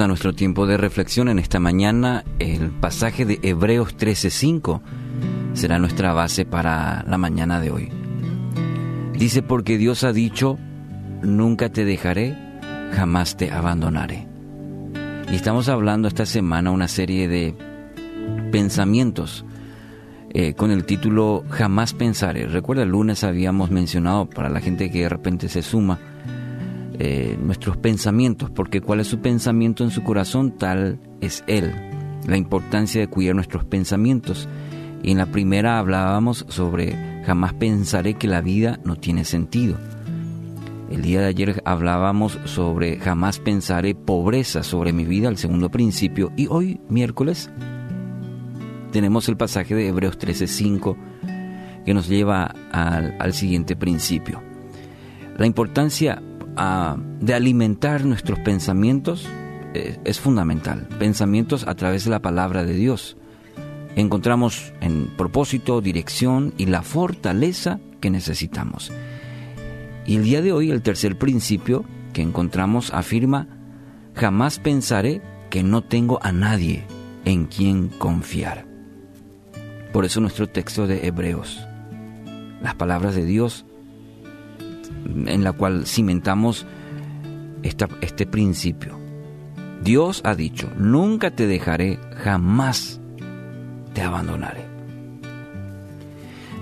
A nuestro tiempo de reflexión en esta mañana. El pasaje de Hebreos 13:5 será nuestra base para la mañana de hoy. Dice, porque Dios ha dicho, nunca te dejaré, jamás te abandonaré. Y estamos hablando esta semana una serie de pensamientos eh, con el título Jamás pensaré. Recuerda, el lunes habíamos mencionado para la gente que de repente se suma eh, nuestros pensamientos, porque cuál es su pensamiento en su corazón, tal es Él. La importancia de cuidar nuestros pensamientos. Y en la primera hablábamos sobre jamás pensaré que la vida no tiene sentido. El día de ayer hablábamos sobre jamás pensaré pobreza sobre mi vida, el segundo principio. Y hoy, miércoles, tenemos el pasaje de Hebreos 13:5 que nos lleva al, al siguiente principio. La importancia de alimentar nuestros pensamientos eh, es fundamental. Pensamientos a través de la palabra de Dios. Encontramos en propósito, dirección y la fortaleza que necesitamos. Y el día de hoy el tercer principio que encontramos afirma, jamás pensaré que no tengo a nadie en quien confiar. Por eso nuestro texto de Hebreos, las palabras de Dios en la cual cimentamos este principio. Dios ha dicho, nunca te dejaré, jamás te abandonaré.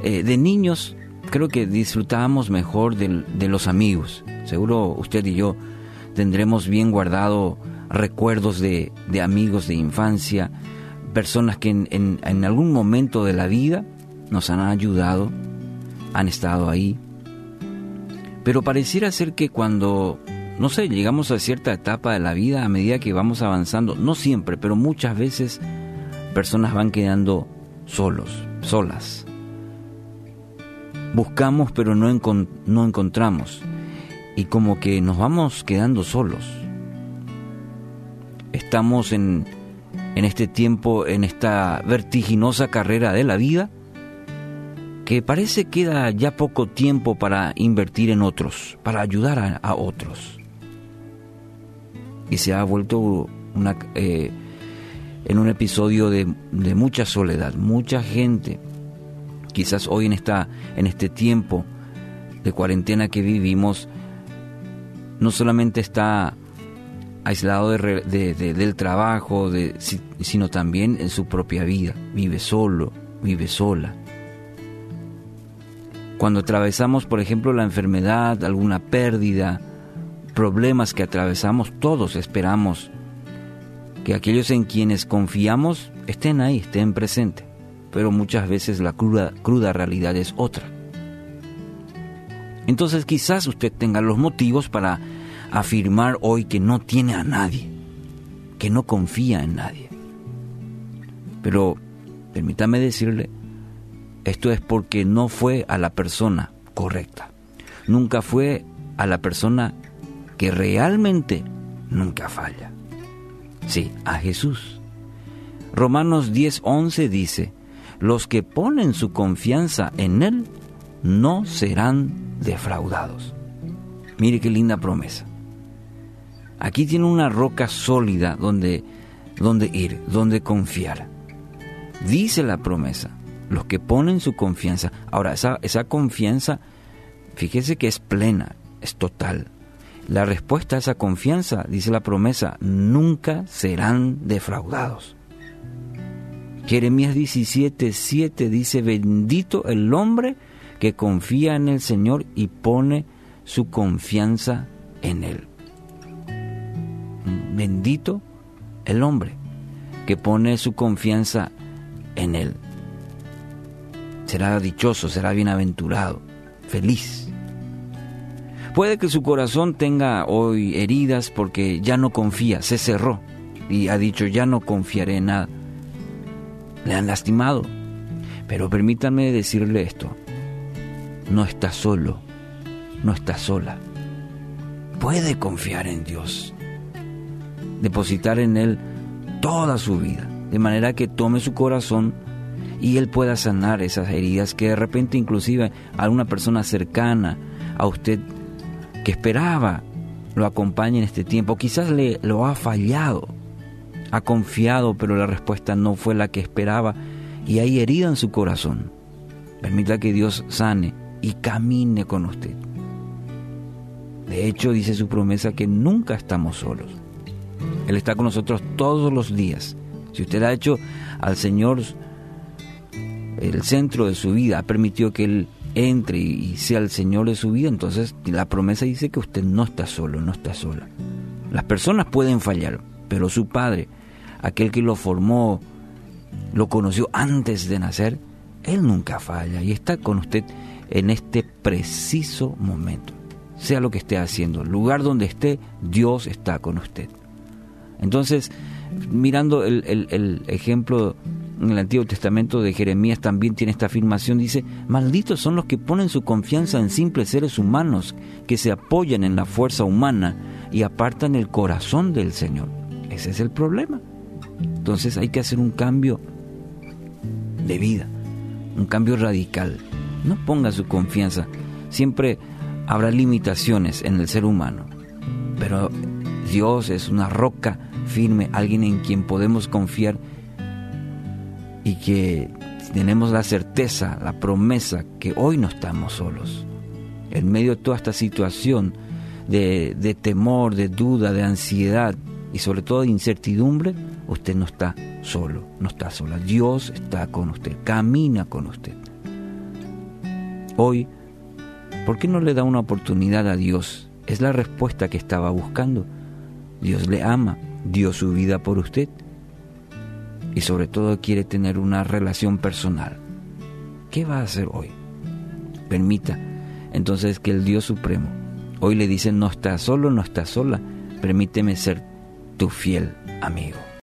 Eh, de niños creo que disfrutábamos mejor de, los amigos. Seguro usted y yo tendremos bien guardado recuerdos de, amigos de infancia, personas que en algún momento de la vida nos han ayudado, han estado ahí, pero pareciera ser que cuando, no sé, llegamos a cierta etapa de la vida, a medida que vamos avanzando, no siempre, pero muchas veces, personas van quedando solos, solas. Buscamos pero no, no encontramos. Y como que nos vamos quedando solos. Estamos en, en este tiempo, en esta vertiginosa carrera de la vida, que parece queda ya poco tiempo para invertir en otros, para ayudar a, otros. Y se ha vuelto una, eh, en un episodio de, mucha soledad, mucha gente, quizás hoy en, esta, en este tiempo de cuarentena que vivimos, no solamente está aislado del trabajo, sino también en su propia vida, vive solo, vive sola cuando atravesamos, por ejemplo, la enfermedad, alguna pérdida, problemas que atravesamos, todos esperamos que aquellos en quienes confiamos estén ahí, estén presentes. Pero muchas veces la cruda, cruda realidad es otra. Entonces quizás usted tenga los motivos para afirmar hoy que no tiene a nadie, que no confía en nadie. Pero permítame decirle esto es porque no fue a la persona correcta. Nunca fue a la persona que realmente nunca falla. Sí, a Jesús. Romanos 10:11 dice, los que ponen su confianza en Él no serán defraudados. Mire qué linda promesa. Aquí tiene una roca sólida donde, donde ir, donde confiar. Dice la promesa, los que ponen su confianza. Ahora, esa, esa confianza, fíjese que es plena, es total. La respuesta a esa confianza, dice la promesa, nunca serán defraudados. Jeremías 17, 7 dice, bendito el hombre que confía en el Señor y pone su confianza en Él. Bendito el hombre que pone su confianza en Él será dichoso, será bienaventurado, feliz. Puede que su corazón tenga hoy heridas porque ya no confía, se cerró y ha dicho ya no confiaré en nada. Le han lastimado. Pero permítanme decirle esto, no está solo, no está sola. Puede confiar en Dios, depositar en Él toda su vida, de manera que tome su corazón y Él pueda sanar esas heridas que de repente inclusive a una persona cercana a usted que esperaba lo acompañe en este tiempo. Quizás le lo ha fallado, ha confiado, pero la respuesta no fue la que esperaba y hay herida en su corazón. Permita que Dios sane y camine con usted. De hecho, dice su promesa que nunca estamos solos. Él está con nosotros todos los días. Si usted ha hecho al Señor el centro de su vida, ha permitido que Él entre y sea el Señor de su vida, entonces la promesa dice que usted no está solo, no está sola. Las personas pueden fallar, pero su Padre, aquel que lo formó, lo conoció antes de nacer, Él nunca falla y está con usted en este preciso momento. Sea lo que esté haciendo, lugar donde esté, Dios está con usted. Entonces, mirando el, el ejemplo en el Antiguo Testamento de Jeremías también tiene esta afirmación, dice, malditos son los que ponen su confianza en simples seres humanos, que se apoyan en la fuerza humana y apartan el corazón del Señor. Ese es el problema. Entonces hay que hacer un cambio de vida, un cambio radical. No ponga su confianza. Siempre habrá limitaciones en el ser humano, pero Dios es una roca firme, alguien en quien podemos confiar y que tenemos la certeza, la promesa que hoy no estamos solos. En medio de toda esta situación de, temor, de duda, de ansiedad y sobre todo de incertidumbre, usted no está solo, no está sola. Dios está con usted, camina con usted. Hoy, ¿por qué no le da una oportunidad a Dios? Es la respuesta que estaba buscando. Dios le ama, dio su vida por usted y sobre todo quiere tener una relación personal. ¿Qué va a hacer hoy? Permita entonces que el Dios Supremo hoy le dice no estás solo, no estás sola, permíteme ser tu fiel amigo.